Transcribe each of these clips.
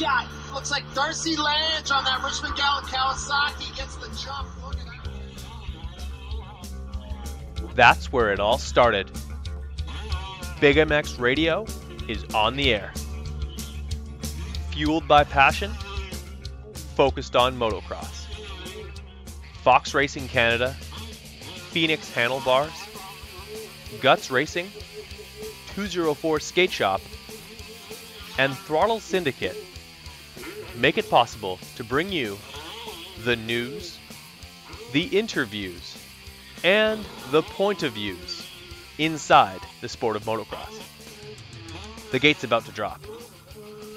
shot? Looks like Darcy Lange on that Richmond Gallant Kawasaki gets the jump. That's where it all started. Big MX Radio is on the air. Fueled by passion, focused on motocross. Fox Racing Canada, Phoenix Handlebars, Guts Racing, 204 Skate Shop, and Throttle Syndicate make it possible to bring you the news, the interviews, and the point of views inside the sport of motocross. The gate's about to drop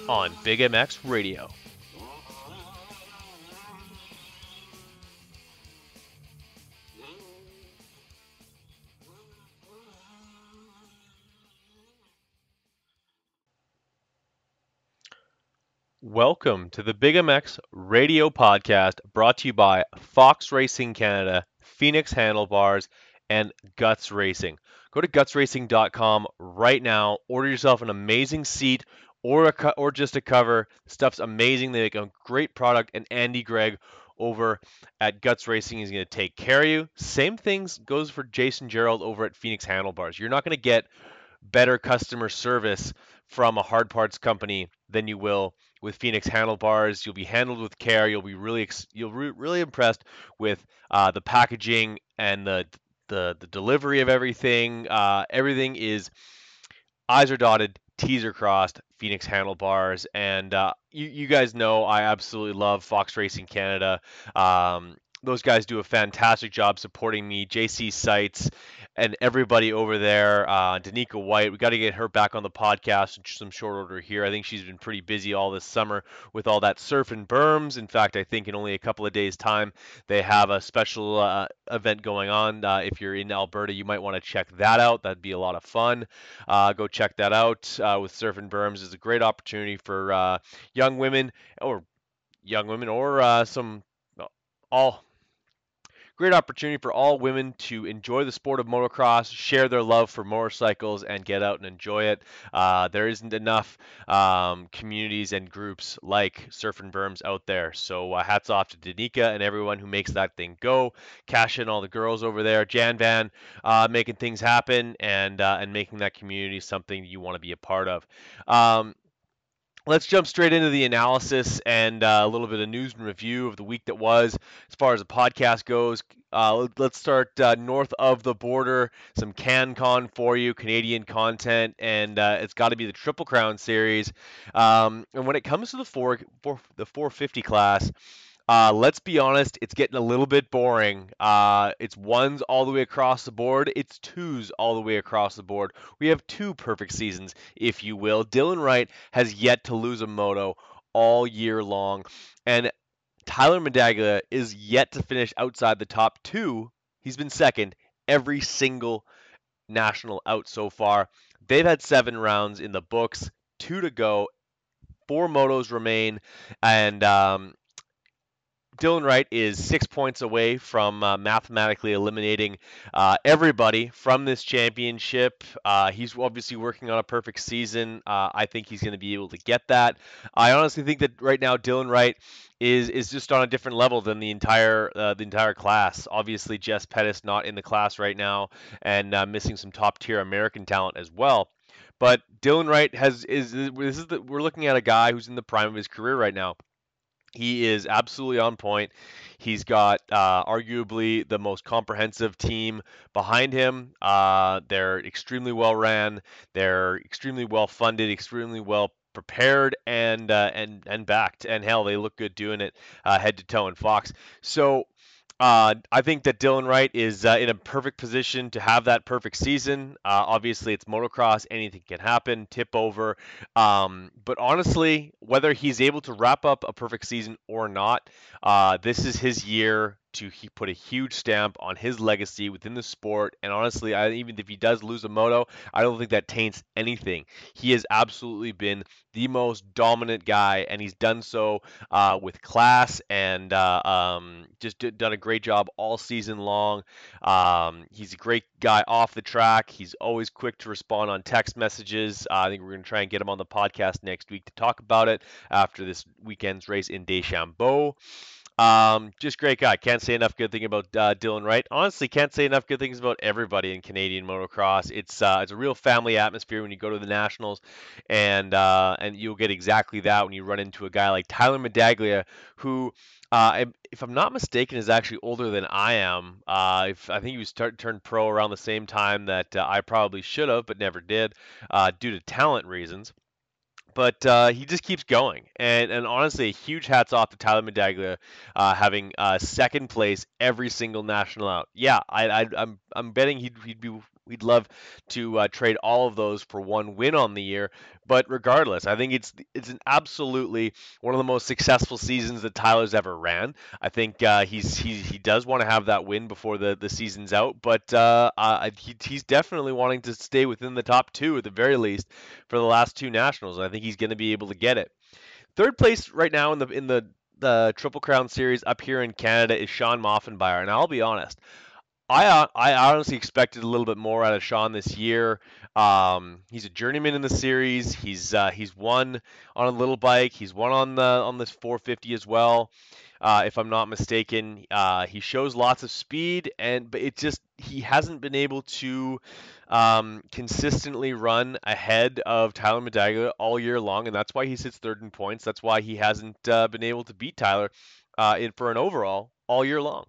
on Big MX Radio. Welcome to the Big MX Radio Podcast brought to you by Fox Racing Canada, Phoenix Handlebars, and Guts Racing. Go to gutsracing.com right now, order yourself an amazing seat or a co- or just a cover. Stuff's amazing. They make a great product and Andy Gregg over at Guts Racing is going to take care of you. Same things goes for Jason Gerald over at Phoenix Handlebars. You're not going to get better customer service from a hard parts company than you will with Phoenix handlebars. You'll be handled with care. You'll be really you'll re- really impressed with uh, the packaging and the the the delivery of everything. Uh, everything is eyes are dotted, T's are crossed. Phoenix handlebars, and uh, you you guys know I absolutely love Fox Racing Canada. Um, those guys do a fantastic job supporting me. JC Sites and everybody over there. Uh, Danica White, we got to get her back on the podcast in some short order here. I think she's been pretty busy all this summer with all that surf and berms. In fact, I think in only a couple of days' time, they have a special uh, event going on. Uh, if you're in Alberta, you might want to check that out. That'd be a lot of fun. Uh, go check that out uh, with surf and berms. is a great opportunity for uh, young women or young women or uh, some all Great opportunity for all women to enjoy the sport of motocross, share their love for motorcycles, and get out and enjoy it. Uh, there isn't enough um, communities and groups like Surf and Berms out there. So uh, hats off to Danica and everyone who makes that thing go. Cash in all the girls over there. Jan Van uh, making things happen and uh, and making that community something you want to be a part of. Um, Let's jump straight into the analysis and uh, a little bit of news and review of the week that was. As far as the podcast goes, uh, let's start uh, north of the border. Some CanCon for you, Canadian content, and uh, it's got to be the Triple Crown series. Um, and when it comes to the four, four the 450 class, uh, let's be honest, it's getting a little bit boring. Uh, it's ones all the way across the board. It's twos all the way across the board. We have two perfect seasons, if you will. Dylan Wright has yet to lose a moto all year long, and Tyler Medaglia is yet to finish outside the top two. He's been second every single national out so far. They've had seven rounds in the books, two to go, four motos remain, and um, Dylan Wright is six points away from uh, mathematically eliminating uh, everybody from this championship. Uh, he's obviously working on a perfect season. Uh, I think he's going to be able to get that. I honestly think that right now Dylan Wright is is just on a different level than the entire uh, the entire class. Obviously, Jess Pettis not in the class right now and uh, missing some top tier American talent as well. But Dylan Wright has is this is the, we're looking at a guy who's in the prime of his career right now. He is absolutely on point. He's got uh, arguably the most comprehensive team behind him. Uh, they're extremely well ran. They're extremely well funded. Extremely well prepared and uh, and and backed. And hell, they look good doing it uh, head to toe in Fox. So uh, I think that Dylan Wright is uh, in a perfect position to have that perfect season. Uh, obviously, it's motocross; anything can happen, tip over. Um, but honestly, whether he's able to wrap up a perfect season or not, uh, this is his year to he put a huge stamp on his legacy within the sport. And honestly, I, even if he does lose a moto, I don't think that taints anything. He has absolutely been the most dominant guy, and he's done so uh, with class and uh, um, just done a great job all season long. Um, he's a great guy off the track. He's always quick to respond on text messages. Uh, I think we're going to try and get him on the podcast next week to talk about it after this weekend's race in Deschambault. Um, just great guy. Can't say enough good thing about uh, Dylan Wright. Honestly, can't say enough good things about everybody in Canadian motocross. It's uh, it's a real family atmosphere when you go to the nationals, and uh, and you'll get exactly that when you run into a guy like Tyler Medaglia, who. Uh, if I'm not mistaken, is actually older than I am. Uh, if, I think he was start, turned pro around the same time that uh, I probably should have, but never did, due to talent reasons but uh, he just keeps going. And and honestly, huge hats off to Tyler Medaglia, uh, having uh, second place every single national out. Yeah, I, I am I'm, I'm betting he'd he'd be we'd love to uh, trade all of those for one win on the year. But regardless, I think it's it's an absolutely one of the most successful seasons that Tyler's ever ran. I think uh, he's he he does want to have that win before the, the season's out, but uh, uh, he, he's definitely wanting to stay within the top two at the very least for the last two nationals. And I think he's going to be able to get it. Third place right now in the in the the Triple Crown Series up here in Canada is Shawn Maffenbeier, and I'll be honest, I I honestly expected a little bit more out of Shawn this year. Um, he's a journeyman in the series. He's uh, he's won on a little bike. He's won on the on this 450 as well, uh, if I'm not mistaken. Uh, he shows lots of speed, and but it just he hasn't been able to um, consistently run ahead of Tyler Medaglia all year long, and that's why he sits third in points. That's why he hasn't uh, been able to beat Tyler uh, in for an overall all year long.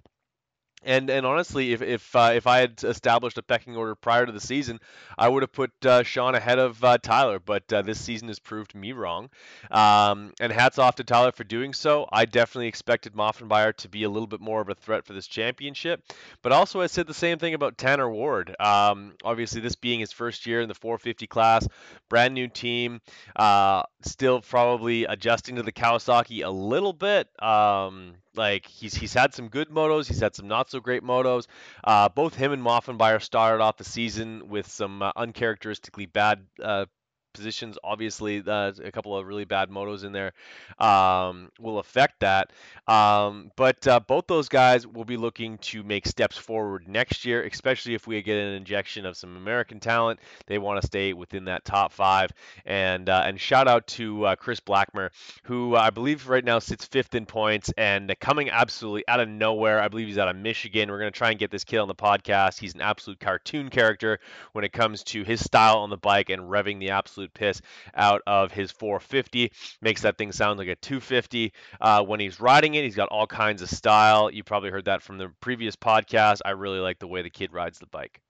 And and honestly, if if uh, if I had established a pecking order prior to the season, I would have put uh, Shawn ahead of uh, Tyler. But uh, this season has proved me wrong. Um, and hats off to Tyler for doing so. I definitely expected Maffenbeier to be a little bit more of a threat for this championship. But also, I said the same thing about Tanner Ward. Um, obviously, this being his first year in the 450 class, brand new team, uh, still probably adjusting to the Kawasaki a little bit. Um, like he's he's had some good motos, he's had some not so great motos. Uh, both him and Maffenbeier started off the season with some uh, uncharacteristically bad uh, positions. Obviously, uh, a couple of really bad motos in there um, will affect that. Um, but uh, both those guys will be looking to make steps forward next year, especially if we get an injection of some American talent. They want to stay within that top five. And uh, and shout out to uh, Chris Blackmer, who I believe right now sits fifth in points and coming absolutely out of nowhere. I believe he's out of Michigan. We're going to try and get this kid on the podcast. He's an absolute cartoon character when it comes to his style on the bike and revving the absolute absolute piss out of his 450. Makes that thing sound like a 250 uh, when he's riding it. He's got all kinds of style. You probably heard that from the previous podcast. I really like the way the kid rides the bike.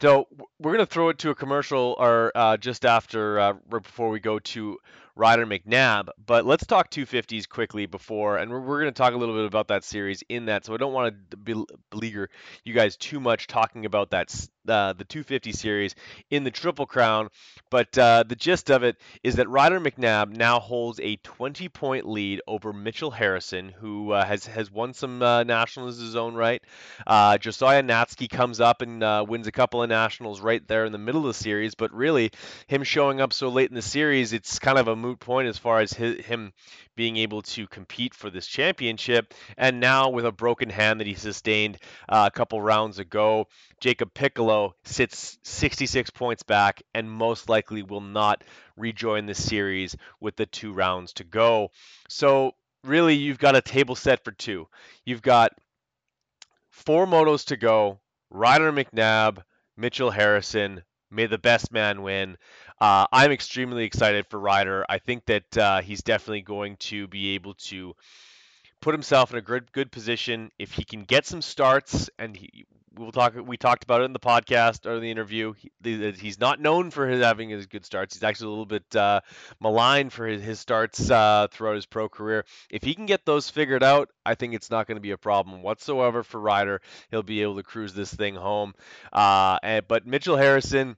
So we're gonna throw it to a commercial, or uh, just after, uh, right before we go to Ryder McNabb. But let's talk 250s quickly before, and we're, we're going to talk a little bit about that series in that. So I don't want to beleaguer you guys too much talking about that uh, the 250 series in the Triple Crown. But uh, the gist of it is that Ryder McNabb now holds a 20 point lead over Mitchell Harrison, who uh, has has won some uh, nationals his own right. Uh, Josiah Natzke comes up and uh, wins a couple of nationals right there in the middle of the series. But really, him showing up so late in the series, it's kind of a moot point as far as his, him being able to compete for this championship. And now, with a broken hand that he sustained uh, a couple rounds ago, Jacob Piccolo sits 66 points back and most likely will not rejoin the series with the two rounds to go. So, really, you've got a table set for two. You've got four motos to go. Ryder McNabb, Mitchell Harrison, may the best man win. Uh, I'm extremely excited for Ryder. I think that uh, he's definitely going to be able to put himself in a good good position if he can get some starts. And he, we'll talk. We talked about it in the podcast or the interview. He, he's not known for his having his good starts. He's actually a little bit uh, maligned for his, his starts uh, throughout his pro career. If he can get those figured out, I think it's not going to be a problem whatsoever for Ryder. He'll be able to cruise this thing home. Uh, and, but Mitchell Harrison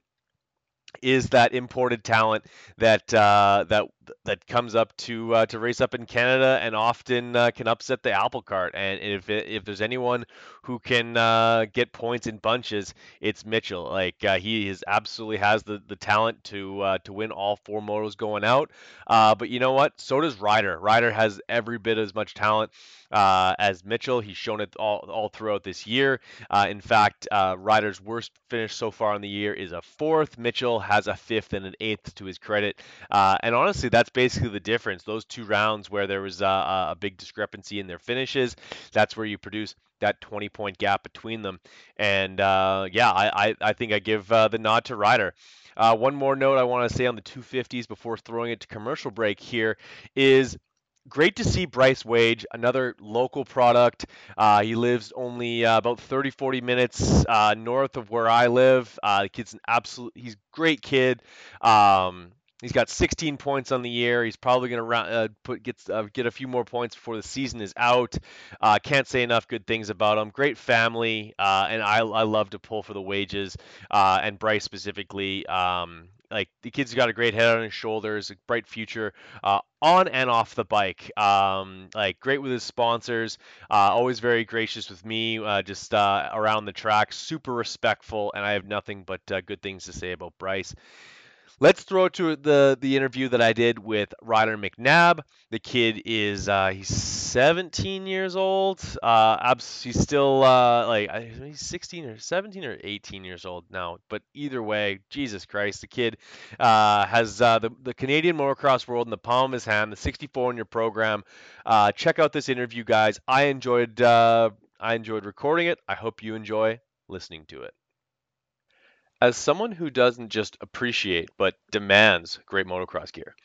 is that imported talent that uh, that that comes up to uh, to race up in Canada and often uh, can upset the apple cart. And if if there's anyone who can uh, get points in bunches, it's Mitchell. Like uh, he is absolutely has the, the talent to uh, to win all four motos going out. Uh, but you know what? So does Ryder. Ryder has every bit as much talent as Mitchell. He's shown it all, all throughout this year. In fact, Ryder's worst finish so far in the year is a fourth. Mitchell has a fifth and an eighth to his credit. And honestly, that's basically the difference. Those two rounds where there was a big discrepancy in their finishes, that's where you produce that 20 point gap between them. And uh, yeah, I, I, I, think I give uh, the nod to Ryder. Uh, one more note I want to say on the 250s before throwing it to commercial break here is great to see Bryce Wage, another local product. Uh, he lives only uh, about 30, 40 minutes uh, north of where I live. Uh, the kid's an absolute, he's a great kid. Um, he's got 16 points on the year. He's probably going to uh, put get uh, get a few more points before the season is out. can't say enough good things about him. Great family, and I, I love to pull for the wages. and Bryce specifically, um, like the kid's got a great head on his shoulders, a bright future uh, on and off the bike. Um, like great with his sponsors, uh, always very gracious with me, uh, just uh, around the track, super respectful, and I have nothing but uh, good things to say about Bryce. Let's throw to the the interview that I did with Ryder McNabb. The kid is uh, he's 17 years old. Uh, he's still uh, like he's 16 or 17 or 18 years old now. But either way, Jesus Christ, the kid uh, has uh, the the Canadian motocross world in the palm of his hand. The 64 in your program. Uh, check out this interview, guys. I enjoyed I enjoyed recording it. I hope you enjoy listening to it. As someone who doesn't just appreciate but demands great motocross gear,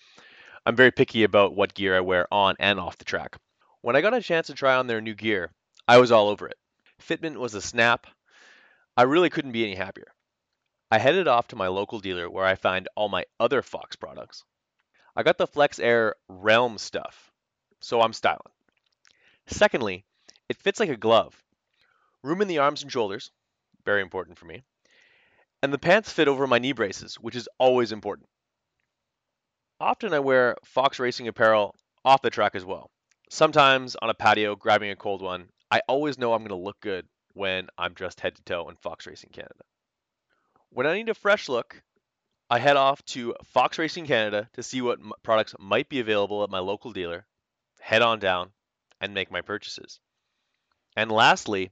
I'm very picky about what gear I wear on and off the track. When I got a chance to try on their new gear, I was all over it. Fitment was a snap. I really couldn't be any happier. I headed off to my local dealer where I find all my other Fox products. I got the Flex Air Realm stuff, so I'm styling. Secondly, it fits like a glove. Room in the arms and shoulders, very important for me. And the pants fit over my knee braces, which is always important. Often I wear Fox Racing apparel off the track as well. Sometimes on a patio grabbing a cold one. I always know I'm going to look good when I'm dressed head to toe in Fox Racing Canada. When I need a fresh look, I head off to Fox Racing Canada to see what products might be available at my local dealer, head on down, and make my purchases. And lastly,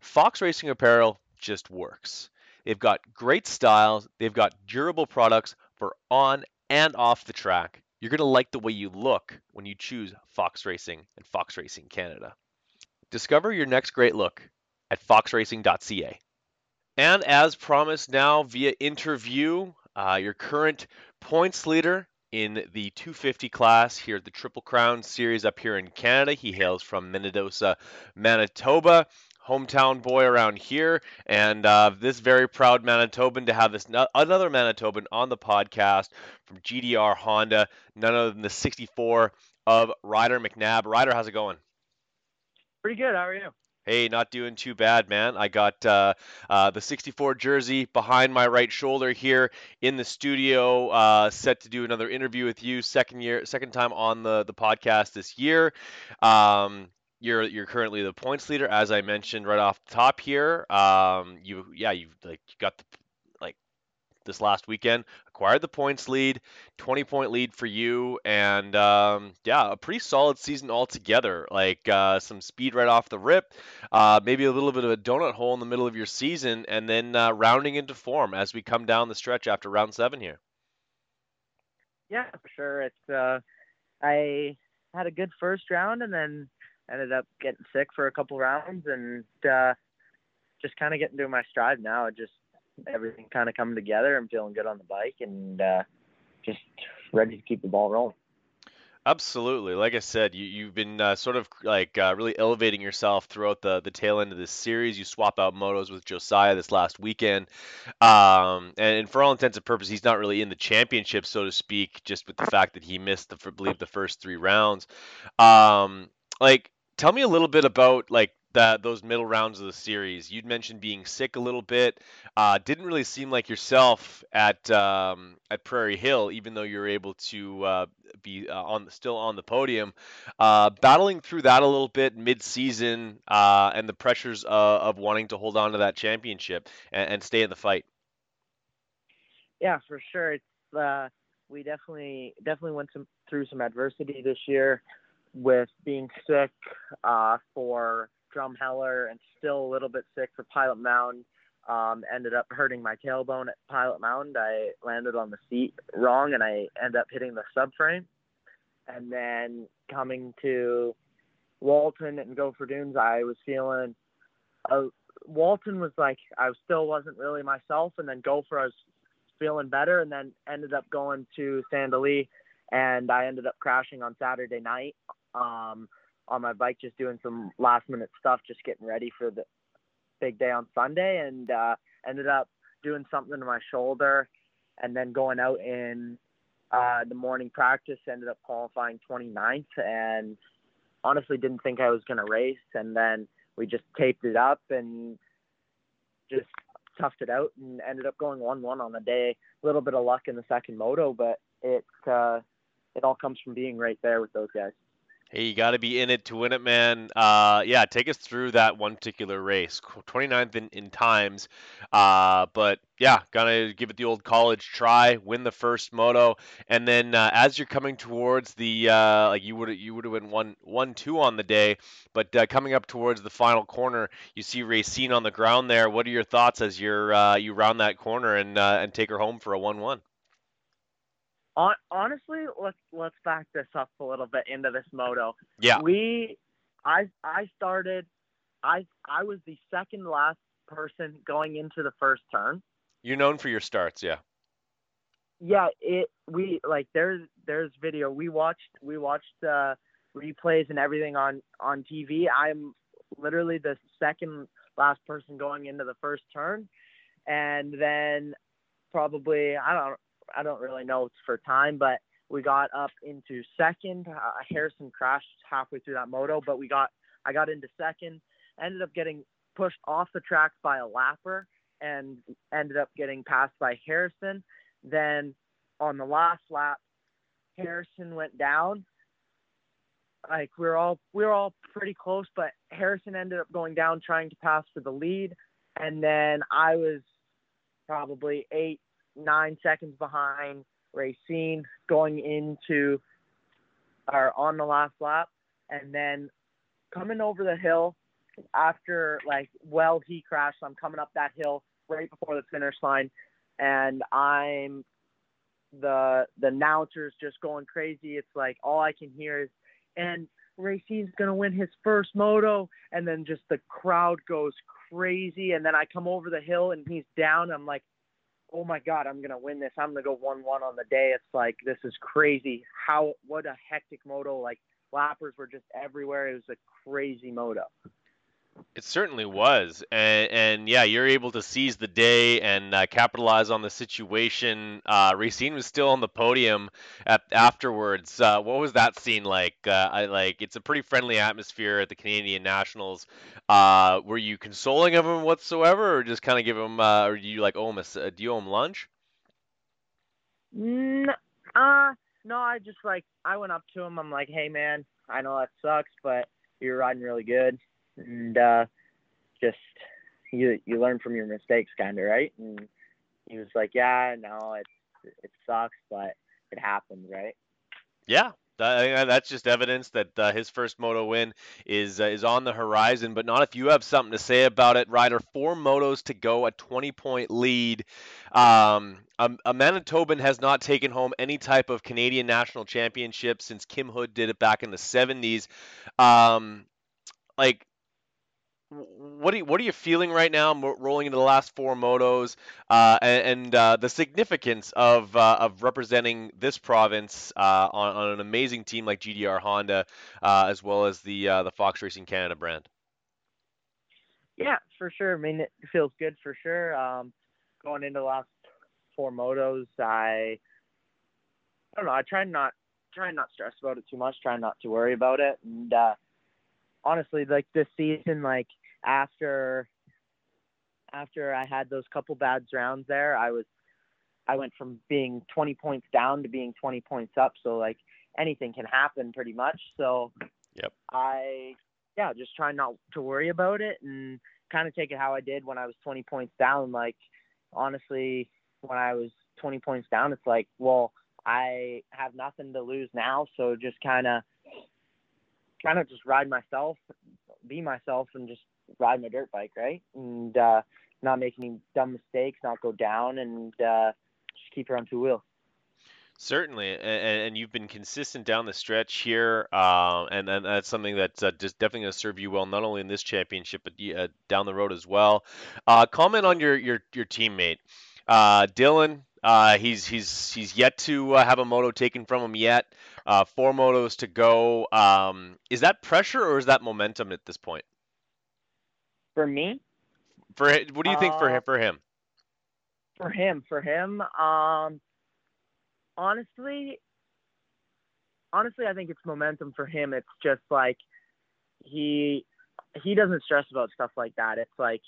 Fox Racing apparel just works. They've got great styles, they've got durable products for on and off the track. You're going to like the way you look when you choose Fox Racing and Fox Racing Canada. Discover your next great look at foxracing.ca. And as promised now via interview, uh, your current points leader in the 250 class here at the Triple Crown Series up here in Canada. He hails from Minnedosa, Manitoba hometown boy around here, and uh, this very proud Manitoban to have this no- another Manitoban on the podcast from GDR Honda, none other than the 64 of Ryder McNabb. Ryder, how's it going? Pretty good. How are you? Hey, not doing too bad, man. I got uh, uh, the 64 jersey behind my right shoulder here in the studio, uh, set to do another interview with you. Second year, second time on the the podcast this year. Um, you're you're currently the points leader, as I mentioned right off the top here. Um, you yeah, you've like you got the like this last weekend acquired the points lead, 20 point lead for you, and um, yeah, a pretty solid season altogether. Like uh, some speed right off the rip, uh, maybe a little bit of a donut hole in the middle of your season, and then uh, rounding into form as we come down the stretch after round seven here. Yeah, for sure. It's uh, I had a good first round, and then ended up getting sick for a couple rounds and uh, just kind of getting to my stride now. Just everything kind of coming together. I'm feeling good on the bike and uh, just ready to keep the ball rolling. Absolutely. Like I said, you, you've been uh, sort of like uh, really elevating yourself throughout the, the tail end of this series. You swap out motos with Josiah this last weekend. Um, and, and, for all intents and purposes, he's not really in the championship, so to speak, just with the fact that he missed, the, I believe, the first three rounds. Um, like, tell me a little bit about like that those middle rounds of the series. You'd mentioned being sick a little bit. Uh, didn't really seem like yourself at um, at Prairie Hill, even though you were able to uh, be uh, on still on the podium. Uh, battling through that a little bit mid-season uh, and the pressures of wanting to hold on to that championship and, and stay in the fight. Yeah, for sure. It's uh, we definitely definitely went some, through some adversity this year with being sick uh, for Drumheller and still a little bit sick for Pilot Mound. Um, ended up hurting my tailbone at Pilot Mound. I landed on the seat wrong and I ended up hitting the subframe. And then coming to Walton and Gopher Dunes, I was feeling. Uh, Walton was like I still wasn't really myself, and then Gopher I was feeling better, and then ended up going to Sand Del Lee, and I ended up crashing on Saturday night um, on my bike, just doing some last minute stuff, just getting ready for the big day on Sunday, and uh, ended up doing something to my shoulder, and then going out in uh, the morning practice, ended up qualifying 29th, and honestly didn't think I was going to race, and then we just taped it up and just toughed it out and ended up going one one on the day. A little bit of luck in the second moto, but it uh, it all comes from being right there with those guys. Hey, you got to be in it to win it, man. Uh, yeah, take us through that one particular race. 29th in, in times. Uh, but yeah, gonna give it the old college try, win the first moto, and then uh, as you're coming towards the uh, like you would you would have been one one two on the day, but uh, coming up towards the final corner, you see Racine on the ground there. What are your thoughts as you're uh, you round that corner and and take her home for a one one? Honestly, let's let's back this up a little bit into this moto. Yeah. We, I I started, I I was the second last person going into the first turn. You're known for your starts, yeah. Yeah, it we like there's there's video. We watched we watched uh replays and everything on on TV. I'm literally the second last person going into the first turn, and then probably I don't I don't really know it's for time, but we got up into second. Uh, Harrison crashed halfway through that moto, but we got I got into second. Ended up getting pushed off the track by a lapper and ended up getting passed by Harrison. Then on the last lap, Harrison went down. Like we are all we were all pretty close, but Harrison ended up going down trying to pass for the lead, and then I was probably eight nine seconds behind Racine going into or on the last lap, and then coming over the hill after like well he crashed. I'm coming up that hill right before the finish line, and I'm the the announcers just going crazy. It's like all I can hear is and Racine's gonna win his first moto, and then just the crowd goes crazy. And then I come over the hill and he's down. I'm like, oh my god, I'm gonna win this. I'm gonna go one one on the day. It's like this is crazy. How what a hectic moto. Like lappers were just everywhere. It was a crazy moto. It certainly was, and, and yeah, you're able to seize the day and uh, capitalize on the situation. Uh, Racine was still on the podium at, afterwards. Uh, what was that scene like? Uh, I like it's a pretty friendly atmosphere at the Canadian Nationals. Uh, were you consoling of him whatsoever, or just kind of give him, uh, or do you like owe him a, do you owe him lunch? No, uh, no, I just like I went up to him. I'm like, hey man, I know that sucks, but you're riding really good and uh, just you you learn from your mistakes, kind of right. And he was like, "Yeah, no, it it sucks, but it happens, right?" Yeah, that's just evidence that uh, his first moto win is uh, is on the horizon, but not if you have something to say about it. Ryder, four motos to go, a 20 point lead. Um, a, a, Manitoban has not taken home any type of Canadian national championship since Kim Hood did it back in the 70s. Um, like what are you, what are you feeling right now, rolling into the last four motos, uh, and, and uh, the significance of uh, of representing this province uh, on, on, an amazing team like GDR Honda, uh, as well as the uh, the Fox Racing Canada brand? Yeah, for sure. I mean, it feels good for sure. Um, going into the last four motos, I I don't know. I try not try not stress about it too much. Try not to worry about it, and honestly, like this season, like after after I had those couple bad rounds there, I was I went from being 20 points down to being 20 points up. So like anything can happen pretty much. So Yep. I yeah, just try not to worry about it and kind of take it how I did when I was 20 points down. Like honestly, when I was 20 points down, it's like, well, I have nothing to lose now, so just kind of kind of just ride myself, be myself, and just ride my dirt bike, right? And uh, not make any dumb mistakes, not go down, and uh, just keep her on two wheels. Certainly, and, and you've been consistent down the stretch here, uh, and, and that's something that's uh, just definitely going to serve you well, not only in this championship but uh, down the road as well. Uh, comment on your your your teammate, uh, Dylan. Uh, he's he's he's yet to have a moto taken from him yet. four motos to go. Um, is that pressure or is that momentum at this point? For me, for what do you think for for him? For him, for him, um honestly, honestly, I think it's momentum for him. It's just like he he doesn't stress about stuff like that. It's like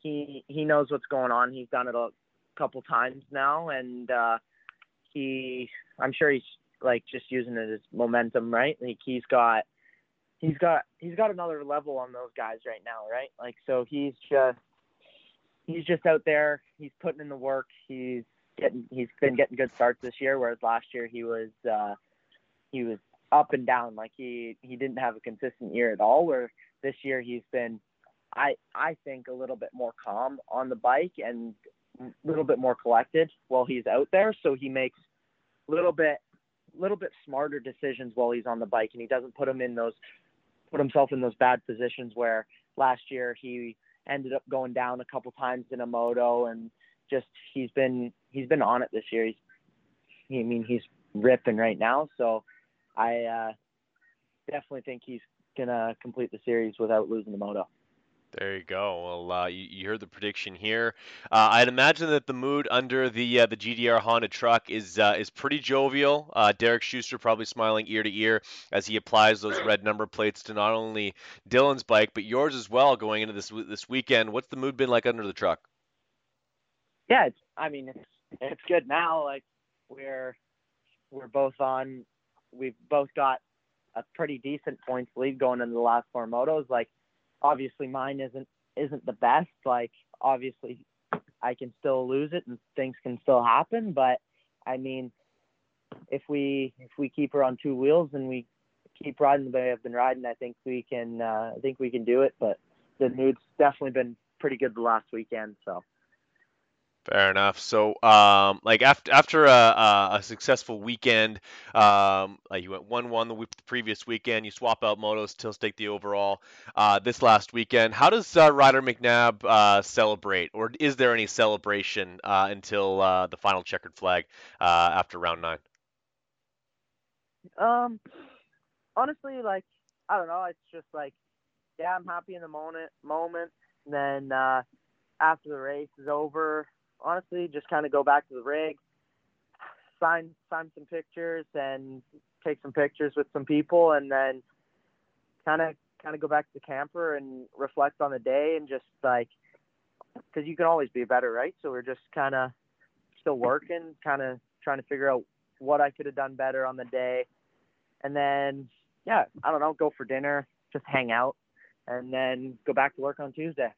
he he knows what's going on. He's done it a couple times now, and uh, he I'm sure he's like just using it as momentum, right? Like he's got he's got he's got another level on those guys right now, right? Like so he's just he's just out there. He's putting in the work. He's getting he's been getting good starts this year, whereas last year he was uh, he was up and down. Like he he didn't have a consistent year at all. Where this year he's been, I I think a little bit more calm on the bike and a little bit more collected while he's out there. So he makes a little bit little bit smarter decisions while he's on the bike, and he doesn't put him in those put himself in those bad positions where last year he ended up going down a couple times in a moto and just he's been he's been on it this year. He's I mean he's ripping right now, so I uh, definitely think he's gonna complete the series without losing the moto. There you go. Well, uh, you, you, heard the prediction here. Uh, I'd imagine that the mood under the uh, the GDR Honda truck is uh, is pretty jovial. Uh, Derek Schuster probably smiling ear to ear as he applies those red number plates to not only Dylan's bike but yours as well going into this this weekend. What's the mood been like under the truck? Yeah, it's, I mean it's it's good now. Like we're we're both on. We've both got a pretty decent points lead going into the last four motos. Like obviously mine isn't isn't the best. Like obviously I can still lose it and things can still happen. But I mean, if we if we keep her on two wheels and we keep riding the way I've been riding, I think we can uh, I think we can do it. But the mood's definitely been pretty good the last weekend. So. Fair enough. So, um, like after after a, a, a successful weekend, um, like you went one one the, the previous weekend, you swap out motos, still take the overall. Uh, this last weekend, how does uh, Ryder McNabb uh, celebrate, or is there any celebration uh, until uh, the final checkered flag uh, after round nine? Um, honestly, like I don't know. It's just like, yeah, I'm happy in the moment. Moment. And Then after the race is over, honestly, just kind of go back to the rig, sign sign some pictures, and take some pictures with some people, and then kind of kind of go back to the camper and reflect on the day, and just like because you can always be better, right? So we're just kind of still working, kind of trying to figure out what I could have done better on the day, and then yeah, I don't know, go for dinner, just hang out, and then go back to work on Tuesday.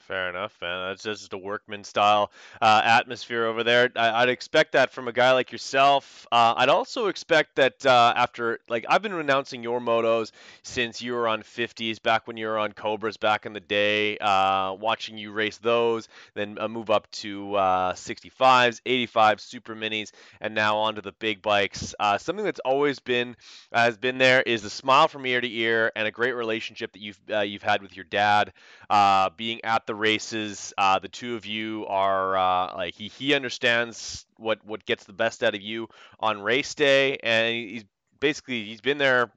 Fair enough, man. That's just a workman style uh, atmosphere over there. I, would expect that from a guy like yourself. Uh, I'd also expect that uh, after, like, I've been announcing your motos since you were on 50s, back when you were on Cobras back in the day, uh, watching you race those, then a move up to 65s, 85s, super minis, and now onto the big bikes. Uh, something that's always been has been there is the smile from ear to ear and a great relationship that you've uh, you've had with your dad, being at the races. Uh, the two of you are uh, like he he understands what what gets the best out of you on race day, and he's basically he's been there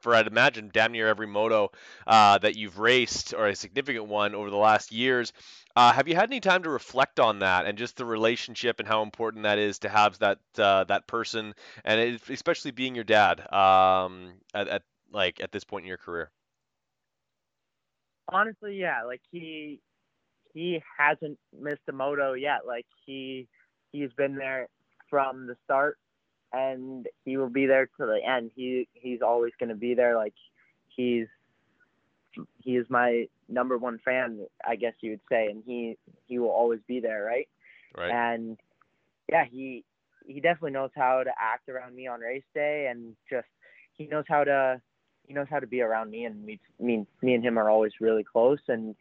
for I'd imagine damn near every moto uh, that you've raced or a significant one over the last years. Uh, have you had any time to reflect on that and just the relationship and how important that is to have that uh, that person and it, especially being your dad um, at, at like at this point in your career? honestly, yeah, like he he hasn't missed a moto yet. Like he he's been there from the start, and he will be there to the end. He he's always going to be there. Like he's he is my number one fan, I guess you would say, and he he will always be there, right? Right. And yeah, he he definitely knows how to act around me on race day, and just he knows how to he knows how to be around me, and we me me and him are always really close, and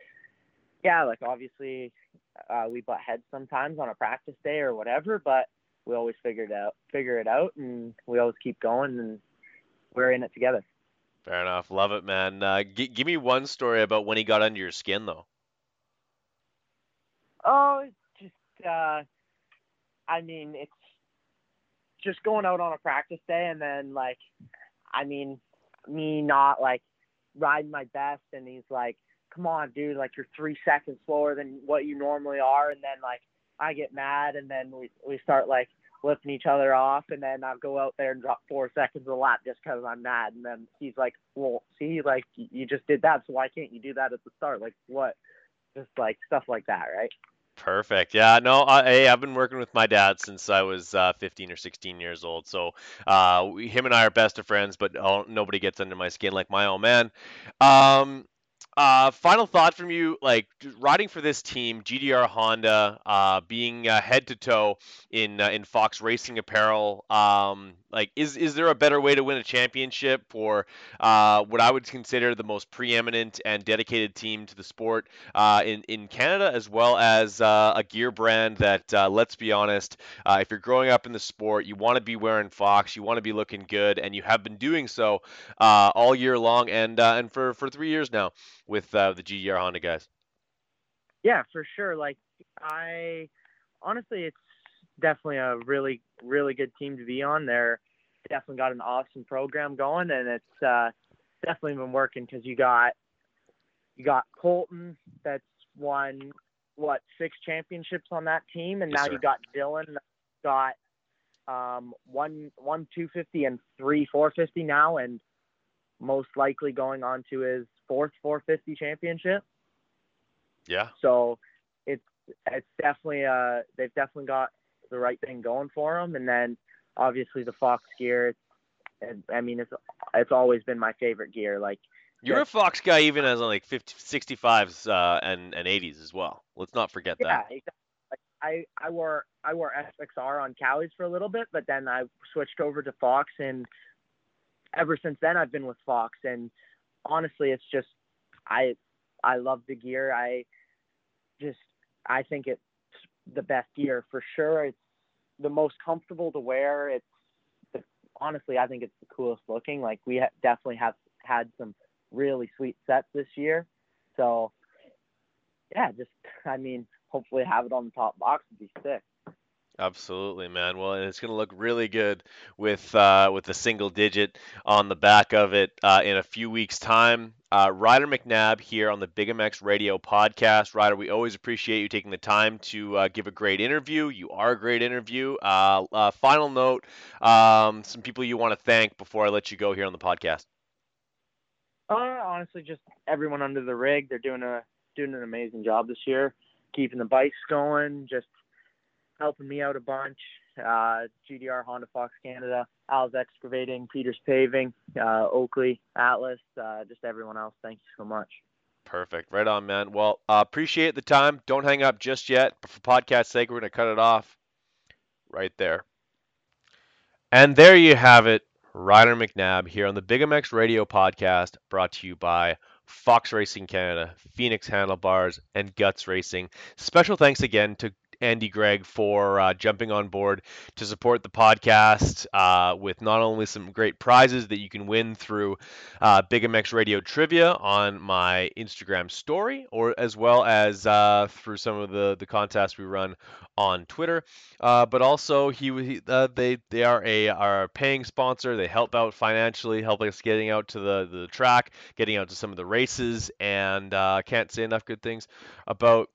yeah, like obviously uh, we butt heads sometimes on a practice day or whatever, but we always figure it out, figure it out, and we always keep going, and we're in it together. Fair enough. Love it, man. Uh, g- give me one story about when he got under your skin, though. Oh, it's just, uh, I mean, it's just going out on a practice day and then, like, I mean, me not like riding my best, and he's like, come on, dude, like, you're three seconds slower than what you normally are. And then, like, I get mad, and then we, we start, like, flipping each other off, and then I'll go out there and drop four seconds a lap just because I'm mad. And then he's like, "Well, see, like you just did that, so why can't you do that at the start? Like what? Just like stuff like that, right?" Perfect. Yeah. No. I, hey, I've been working with my dad since I was uh, 15 or 16 years old. So uh, we, him and I are best of friends, but oh, nobody gets under my skin like my old man. Um, uh, final thought from you, like riding for this team, GDR Honda, uh, being uh, head to toe in uh, in Fox Racing apparel. Um, like, is is there a better way to win a championship for uh, what I would consider the most preeminent and dedicated team to the sport uh, in in Canada, as well as a gear brand that, let's be honest, if you're growing up in the sport, you want to be wearing Fox, you want to be looking good, and you have been doing so all year long and and for for three years now with uh, the GDR Honda guys. Yeah, for sure. Like I honestly, it's definitely a really really good team to be on. They're definitely got an awesome program going, and it's uh, definitely been working because you got you got Colton that's won what six championships on that team, and yes, now sir. you got Dylan got um, one one 250 and three 450 now, and most likely going on to his fourth 450 championship. Yeah. So it's it's definitely uh they've definitely got the right thing going for them, and then obviously the Fox gear. I mean, it's it's always been my favorite gear. Like you're a Fox guy, even as like 50, 65s uh, and and 80s as well. Let's not forget yeah, that. Exactly. Like I I wore I wore SXR on Cowie's for a little bit, but then I switched over to Fox, and ever since then I've been with Fox. And honestly, it's just I I love the gear. I just I think it's the best gear for sure. It's the most comfortable to wear. It's the, honestly I think it's the coolest looking. Like we ha- definitely have had some really sweet sets this year. So yeah, just I mean, hopefully have it on the top box would be sick. Absolutely, man. Well, and it's going to look really good with uh, with the single digit on the back of it uh, in a few weeks' time. Uh, Ryder McNabb here on the Big MX Radio podcast. Ryder, we always appreciate you taking the time to uh, give a great interview. You are a great interview. Uh, uh, final note: um, some people you want to thank before I let you go here on the podcast. Uh, honestly, just everyone under the rig. They're doing a doing an amazing job this year, keeping the bikes going. Just helping me out a bunch. Uh, GDR, Honda Fox Canada, Al's Excavating, Peters Paving, uh, Oakley, Atlas, uh, just everyone else. Thank you so much. Perfect. Right on, man. Well, uh, appreciate the time. Don't hang up just yet. But for podcast sake, we're going to cut it off right there. And there you have it. Ryder McNabb here on the Big MX Radio podcast, brought to you by Fox Racing Canada, Phoenix Handlebars, and Guts Racing. Special thanks again to Andy Gregg for uh, jumping on board to support the podcast uh, with not only some great prizes that you can win through uh, Big MX Radio Trivia on my Instagram story, or as well as uh, through some of the, the contests we run on Twitter. Uh, but also, he, he uh, they they are a are a paying sponsor. They help out financially, help us getting out to the the track, getting out to some of the races, and can't say enough good things about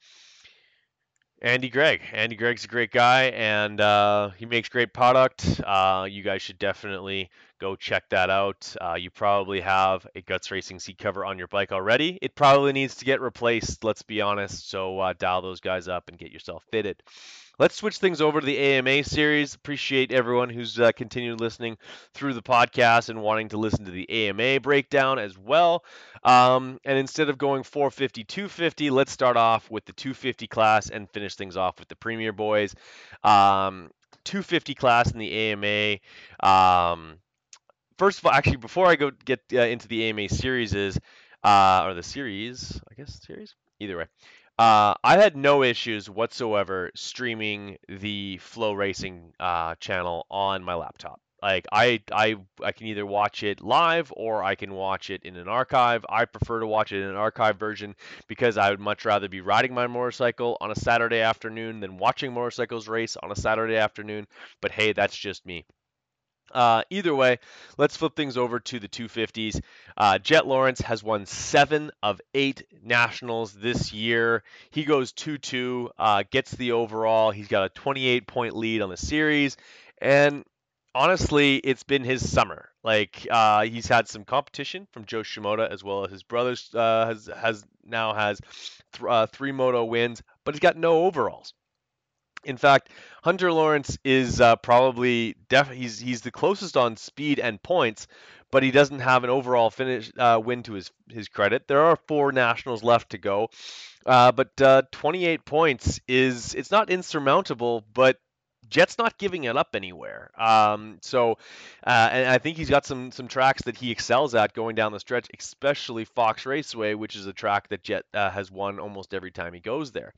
Andy Gregg. Andy Gregg's a great guy, and uh, he makes great product. Uh, you guys should definitely go check that out. Uh, you probably have a Guts Racing seat cover on your bike already. It probably needs to get replaced. Let's be honest. So uh, dial those guys up and get yourself fitted. Let's switch things over to the AMA series. Appreciate everyone who's uh, continued listening through the podcast and wanting to listen to the AMA breakdown as well. Um, and instead of going 450, 250, let's start off with the 250 class and finish things off with the Premier Boys. Um, 250 class in the AMA. Um, first of all, actually, before I go get uh, into the AMA series, is uh, or the series, I guess series. Either way, uh, I had no issues whatsoever streaming the FloRacing uh, channel on my laptop. Like I, I, I can either watch it live or I can watch it in an archive. I prefer to watch it in an archive version because I would much rather be riding my motorcycle on a Saturday afternoon than watching motorcycles race on a Saturday afternoon. But hey, that's just me. Uh, either way, let's flip things over to the 250s. Uh, Jett Lawrence has won seven of eight nationals this year. He goes 2 2, uh, gets the overall. He's got a 28 point lead on the series. And honestly, it's been his summer. Like uh, he's had some competition from Jo Shimoda as well as his brothers uh, has has now has th- uh, three moto wins, but he's got no overalls. In fact, Hunter Lawrence is uh, probably def- he's he's the closest on speed and points, but he doesn't have an overall finish uh, win to his his credit. There are four nationals left to go, uh, but uh, 28 points is it's not insurmountable, but Jett's not giving it up anywhere. Um, so, uh, and I think he's got some some tracks that he excels at going down the stretch, especially Fox Raceway, which is a track that Jett uh, has won almost every time he goes there.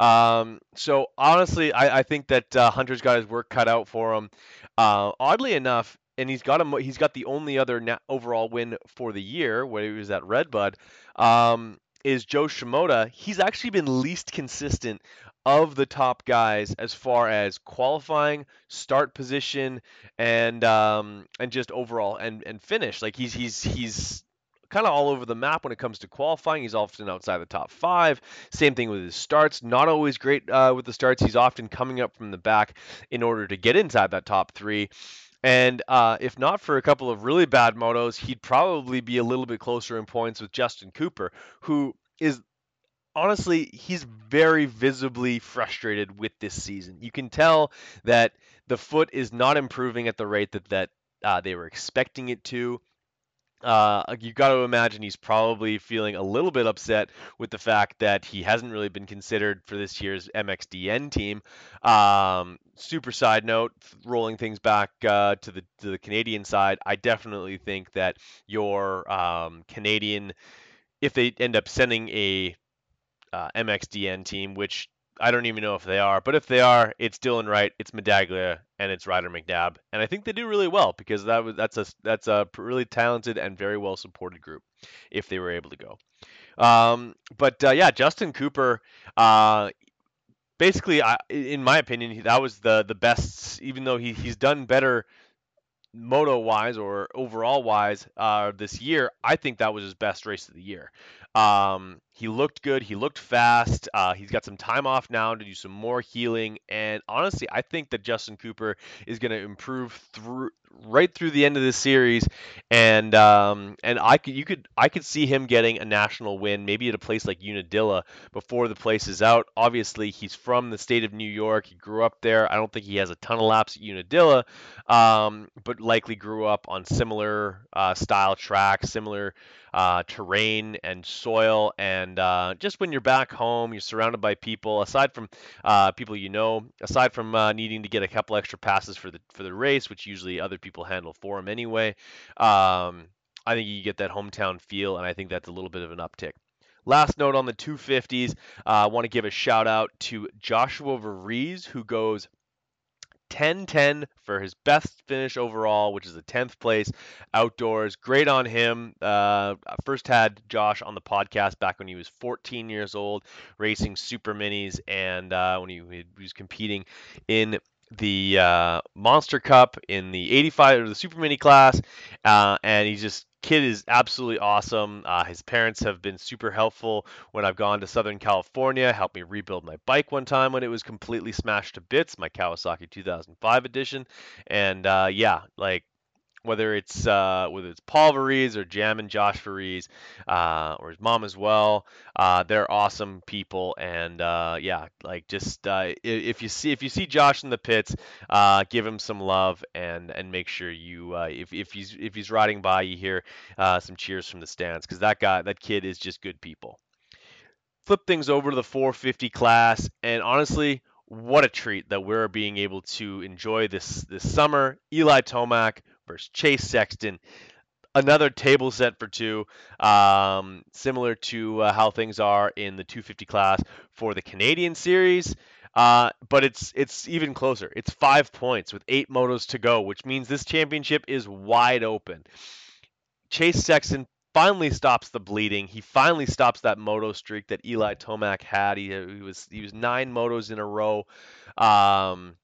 Um, so honestly, I, I think that uh, Hunter's got his work cut out for him. Uh, oddly enough, and he's got a he's got the only other na- overall win for the year, where he was at Redbud, um, is Jo Shimoda. He's actually been least consistent of the top guys as far as qualifying, start position, and um, and just overall and and finish. Like he's he's he's kind of all over the map when it comes to qualifying. He's often outside the top five. Same thing with his starts. Not always great uh, with the starts. He's often coming up from the back in order to get inside that top three. And uh, if not for a couple of really bad motos, he'd probably be a little bit closer in points with Justin Cooper, who is honestly, he's very visibly frustrated with this season. You can tell that the foot is not improving at the rate that that uh, they were expecting it to. Uh, you got to imagine he's probably feeling a little bit upset with the fact that he hasn't really been considered for this year's MXDN team. Um, super side note, rolling things back uh, to the to the Canadian side, I definitely think that your um, Canadian, if they end up sending a uh, MXDN team, which I don't even know if they are, but if they are, it's Dylan Wright, it's Medaglia, and it's Ryder McNabb, and I think they do really well because that was that's a that's a really talented and very well supported group if they were able to go. Um, but uh, yeah, Justin Cooper, uh, basically, I, in my opinion, that was the the best. Even though he he's done better moto wise or overall wise uh, this year, I think that was his best race of the year. Um, he looked good. He looked fast. Uh, he's got some time off now to do some more healing. And honestly, I think that Justin Cooper is going to improve through right through the end of this series. And um, and I could you could I could see him getting a national win, maybe at a place like Unadilla before the place is out. Obviously, he's from the state of New York. He grew up there. I don't think he has a ton of laps at Unadilla, um, but likely grew up on similar uh, style tracks, similar uh, terrain and soil. And uh, just when you're back home, you're surrounded by people. Aside from uh, people you know, aside from uh, needing to get a couple extra passes for the for the race, which usually other people handle for him anyway, um, I think you get that hometown feel, and I think that's a little bit of an uptick. Last note on the 250s, uh, I want to give a shout out to Joshua Varize, who goes 10 10 for his best finish overall, which is a 10th place outdoors. Great on him. Uh, first had Josh on the podcast back when he was 14 years old, racing super minis, and uh, when he, he was competing in the uh, Monster Cup in the 85 or the Super Mini class, uh, and he's just kid is absolutely awesome. Uh, his parents have been super helpful when I've gone to Southern California. Helped me rebuild my bike one time when it was completely smashed to bits, my Kawasaki 2005 edition, and uh, yeah, like whether it's uh, whether it's Paul Varize or Jam and Josh Varize, uh, or his mom as well. Uh, they're awesome people, and uh, yeah, like just uh, if you see if you see Josh in the pits, uh, give him some love and and make sure you if if he's if he's riding by, you hear some cheers from the stands because that guy that kid is just good people. Flip things over to the 450 class, and honestly, what a treat that we're being able to enjoy this this summer. Eli Tomac Chase Sexton. Another table set for two, um, similar to uh, how things are in the 250 class for the Canadian Series. Uh, but it's it's even closer. It's five points with eight motos to go, which means this championship is wide open. Chase Sexton finally stops the bleeding. He finally stops that moto streak that Eli Tomac had. He, he was he was nine motos in a row. Um,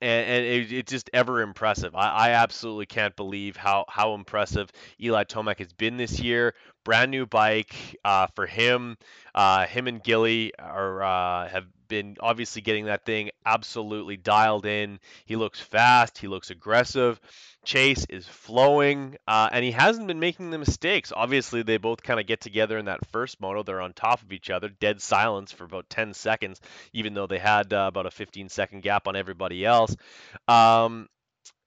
and, and it, it's just ever impressive. I, I, absolutely can't believe how how impressive Eli Tomac has been this year. Brand new bike uh, for him. Uh, him and Gilly are uh, have been obviously getting that thing absolutely dialed in. He looks fast. He looks aggressive. Chase is flowing, uh, and he hasn't been making the mistakes. Obviously, they both kind of get together in that first moto. They're on top of each other, dead silence for about 10 seconds, even though they had uh, about a 15 second gap on everybody else. Um,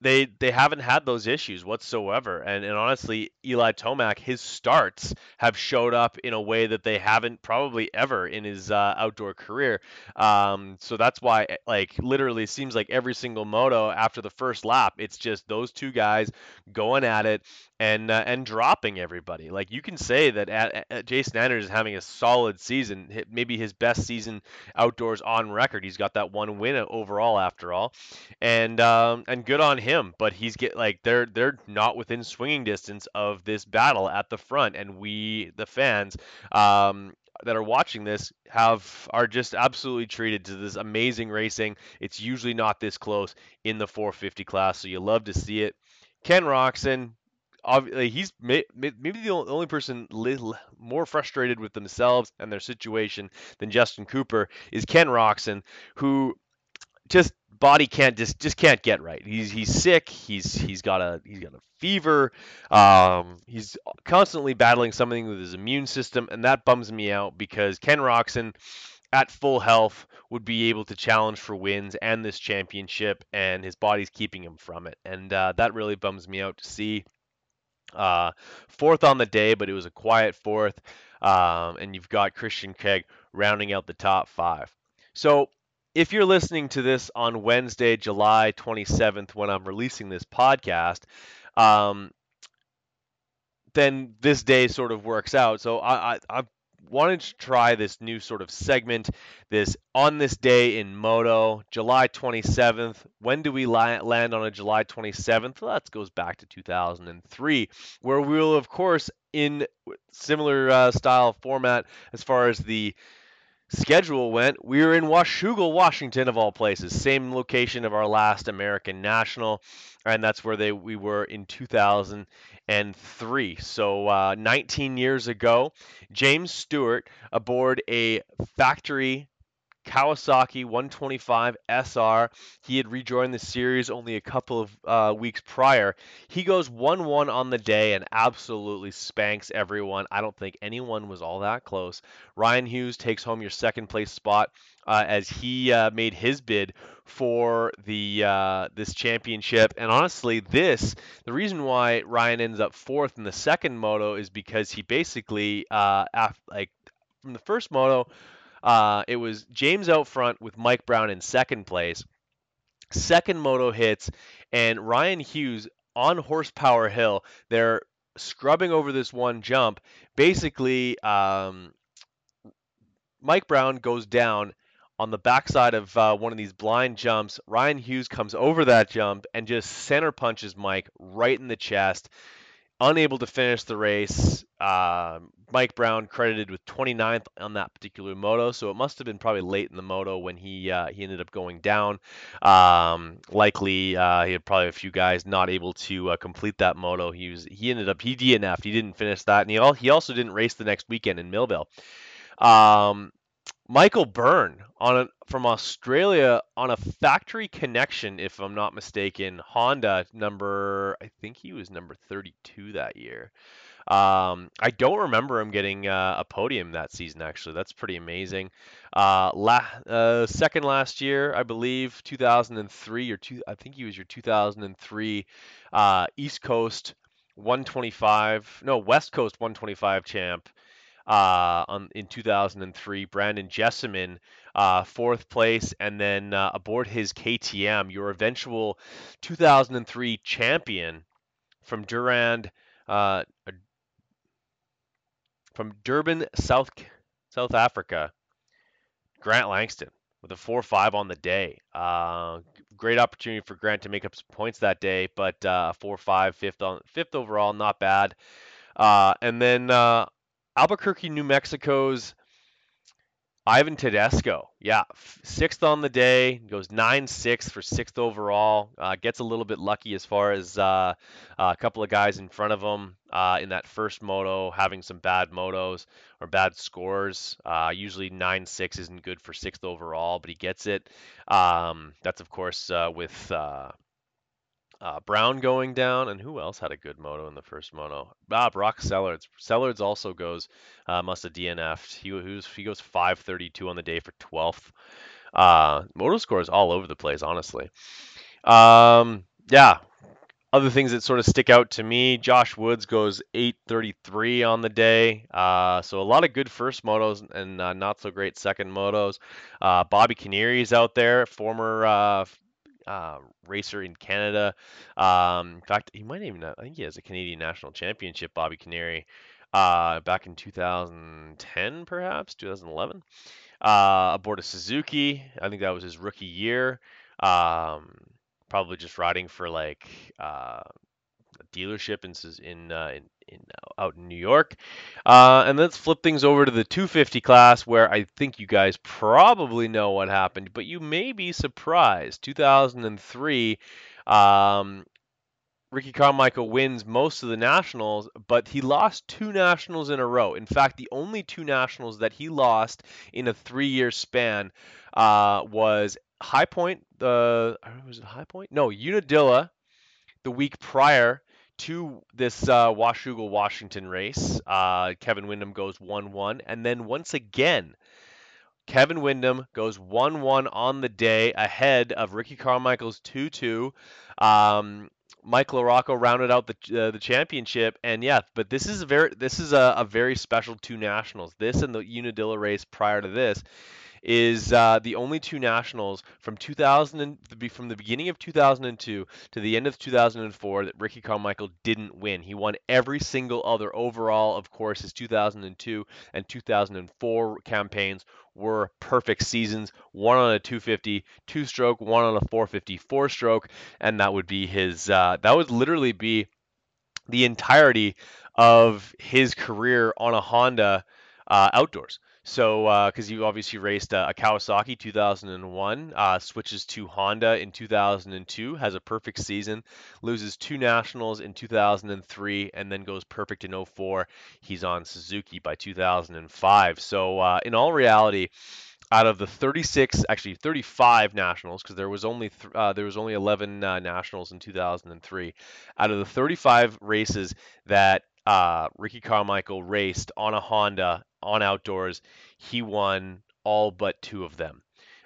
they they haven't had those issues whatsoever. And, and honestly, Eli Tomac, his starts have showed up in a way that they haven't probably ever in his uh, outdoor career. Um, so that's why, eh, like, literally seems like every single moto after the first lap, it's just those two guys going at it and uh, and dropping everybody. Like you can say that at, at Jason Anderson's having a solid season, maybe his best season outdoors on record. He's got that one win overall after all, and um, and good on him. But he's get like they're they're not within swinging distance of this battle at the front, and we the fans. Um, that are watching this have are just absolutely treated to this amazing racing. It's usually not this close in the 450 class, so you love to see it. Ken Roczen, he's maybe the only person more frustrated with themselves and their situation than Justin Cooper is Ken Roczen, who just body can't just just can't get right. He's he's sick. He's he's got a he's got a fever. Um, he's constantly battling something with his immune system, and that bums me out because Ken Roczen at full health would be able to challenge for wins and this championship, and his body's keeping him from it, and uh, that really bums me out to see. Uh, fourth on the day, but it was a quiet fourth. Um, and you've got Christian Craig rounding out the top five. So if you're listening to this on Wednesday, July 27th, when I'm releasing this podcast, um, then this day sort of works out. So I, I, I wanted to try this new sort of segment, this on this day in Moto, July 27th. When do we land on a July 27th? Well, that goes back to 2003, where we will, of course, in similar uh, style format as far as the schedule went, we were in Washougal, Washington, of all places, same location of our last American National, and that's where they we were in 2003. So uh, 19 years ago, James Stewart aboard a factory Kawasaki 125 SR. He had rejoined the series only a couple of uh, weeks prior. He goes 1 1 on the day and absolutely spanks everyone. I don't think anyone was all that close. Ryan Hughes takes home your second place spot. Uh, as he uh, made his bid for the uh, this championship. And honestly, this the reason why Ryan ends up fourth in the second moto is because he basically uh, after, like from the first moto uh, it was James out front with Mike Brown in second place. Second moto hits, and Ryan Hughes on Horsepower Hill. They're scrubbing over this one jump. Basically, um, Mike Brown goes down on the backside of uh, one of these blind jumps. Ryan Hughes comes over that jump and just center punches Mike right in the chest unable to finish the race. Uh, Mike Brown credited with 29th on that particular moto, so it must have been probably late in the moto when he uh, he ended up going down. Um, likely uh, he had probably a few guys not able to uh, complete that moto. He was he ended up he DNF'd. He didn't finish that, and he all, he also didn't race the next weekend in Millville. Um, Michael Byrne on a, from Australia on a factory connection, if I'm not mistaken. Honda number, I think he was number 32 that year. Um, I don't remember him getting uh, a podium that season. Actually, that's pretty amazing. Uh, la- uh, second last year, I believe, 2003 or two. I think he was your 2003 uh, East Coast 125, no West Coast 125 champ uh, on, in 2003. Brandon Jesseman, uh, fourth place, and then aboard his KTM, your eventual 2003 champion from Durand, uh, from Durban, South South Africa. Grant Langston with a 4-5 on the day. Uh, great opportunity for Grant to make up some points that day, but uh, 4-5, fifth on fifth overall, not bad. Uh, and then uh, Albuquerque, New Mexico's Ivan Tedesco, yeah, sixth on the day, goes nine six for sixth overall. Uh, gets a little bit lucky as far as uh, a couple of guys in front of him uh, in that first moto having some bad motos or bad scores. Uh, usually nine six isn't good for sixth overall, but he gets it. Um, that's of course uh, with uh, uh, Brown going down, and who else had a good moto in the first moto? Ah, Brock Sellards. Sellards also goes, uh, must have DNF'd. He, he goes 532 on the day for 12th. Uh, moto scores all over the place, honestly. Um, yeah. Other things that sort of stick out to me, Josh Woods goes 833 on the day. Uh, so a lot of good first motos and uh, not so great second motos. Uh, Bobby Kiniry's out there, former uh, uh, racer in Canada. Um, in fact, he might even I think he has a Canadian national championship. Bobby Kiniry, uh, back in 2010, perhaps 2011, uh, aboard a Suzuki. I think that was his rookie year. Um, probably just riding for like uh, a dealership in in uh, in, in uh, out in New York. Uh, and let's flip things over to the 250 class, where I think you guys probably know what happened, but you may be surprised. 2003. Um, Ricky Carmichael wins most of the nationals, but he lost two nationals in a row. In fact, the only two nationals that he lost in a three-year span uh, was High Point. Uh, was it High Point? No, Unadilla. The week prior, to this uh, Washougal Washington race. Uh, Kevin Windham goes 1 1. And then once again, Kevin Windham goes 1 1 on the day ahead of Ricky Carmichael's 2 2. Um, Mike LaRocco rounded out the uh, the championship, and yeah, but this is a very this is a, a very special two nationals. This and the Unadilla race prior to this is uh, the only two nationals from 2000 and, from the beginning of 2002 to the end of 2004 that Ricky Carmichael didn't win. He won every single other overall. Of course, his 2002 and 2004 campaigns were perfect seasons. One on a 250 two stroke, one on a 450 four stroke, and that would be his. Uh, that would literally be the entirety of his career on a Honda uh, outdoors. So, because uh, you obviously raced uh, a Kawasaki 2001, uh, switches to Honda in 2002, has a perfect season, loses two nationals in 2003, and then goes perfect in 04. He's on Suzuki by 2005. So, uh, in all reality, out of the 36, actually 35 nationals, because there was only th- uh, there was only 11 uh, nationals in 2003. Out of the 35 races that uh, Ricky Carmichael raced on a Honda on outdoors, he won all but two of them.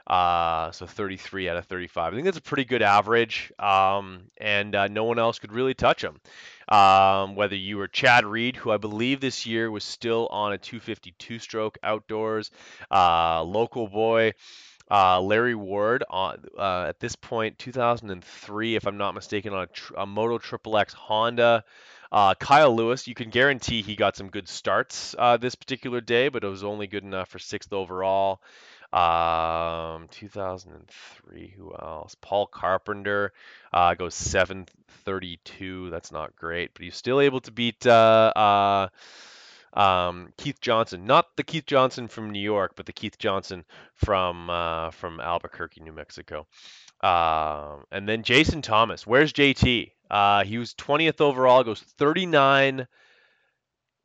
Uh, so 33 out of 35. I think that's a pretty good average, um, and uh, no one else could really touch him. Um, whether you were Chad Reed, who I believe this year was still on a 252 stroke outdoors, uh, local boy. Uh, Larry Ward on uh, at this point 2003, if I'm not mistaken, on a, tr- a Moto Triple X Honda. Uh, Kyle Lewis, you can guarantee he got some good starts uh, this particular day, but it was only good enough for sixth overall. Um, 2003, who else? Paul Carpenter uh, goes 732. That's not great, but he's still able to beat uh, uh, um, Keith Johnson, not the Keith Johnson from New York, but the Keith Johnson from uh, from Albuquerque, New Mexico. Um, and then Jason Thomas. Where's JT? Uh, he was 20th overall, goes 39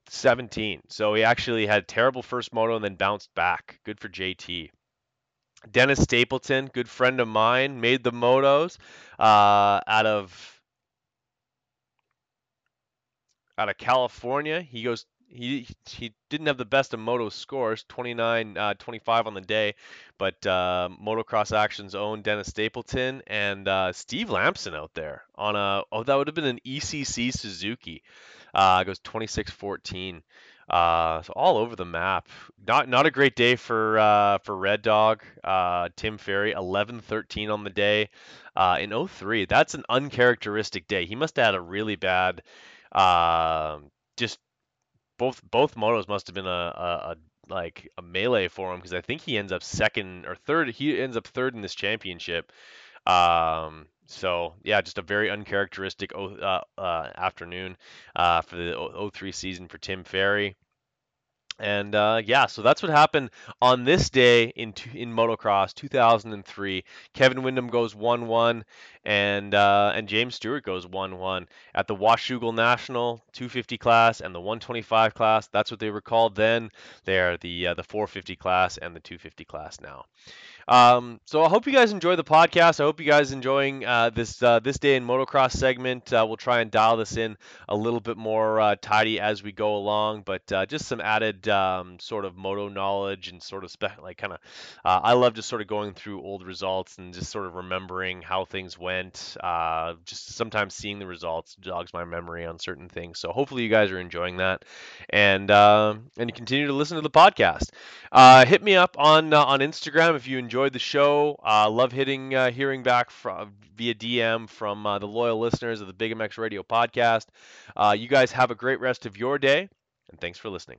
17. So he actually had terrible first moto and then bounced back. Good for JT. Dennis Stapleton, good friend of mine, made the motos uh, out of out of California. He goes he he didn't have the best of moto scores 29 uh, 25 on the day but uh, motocross action's own dennis stapleton and uh, steve lamson out there on a oh that would have been an ecc suzuki uh, goes 26 14 uh, so all over the map. Not not a great day for uh, for red dog uh, tim ferry 11 13 on the day uh, in 03 that's an uncharacteristic day. He must have had a really bad uh, just both both motos must have been a, a, a like a melee for him because I think he ends up second or third. He ends up third in this championship. Um, so yeah, just a very uncharacteristic uh, uh, afternoon uh, for the 03 season for Tim Ferry. And uh, yeah, so that's what happened on this day in in motocross 2003. Kevin Windham goes 1-1, and uh, and James Stewart goes 1-1 at the Washougal National 250 class and the 125 class. That's what they were called then. They are the uh, the 450 class and the 250 class now. Um, so I hope you guys enjoy the podcast. I hope you guys enjoying uh, this uh, this day in motocross segment. Uh, we'll try and dial this in a little bit more uh, tidy as we go along, but uh, just some added um, sort of moto knowledge and sort of spe- like kind of. Uh, I love just sort of going through old results and just sort of remembering how things went. just sometimes seeing the results jogs my memory on certain things. So hopefully you guys are enjoying that, and and you continue to listen to the podcast. hit me up on on Instagram if you enjoy enjoyed the show. Uh, love hitting, uh, hearing back from, via DM from uh, the loyal listeners of the Big MX Radio podcast. Uh, you guys have a great rest of your day, and thanks for listening.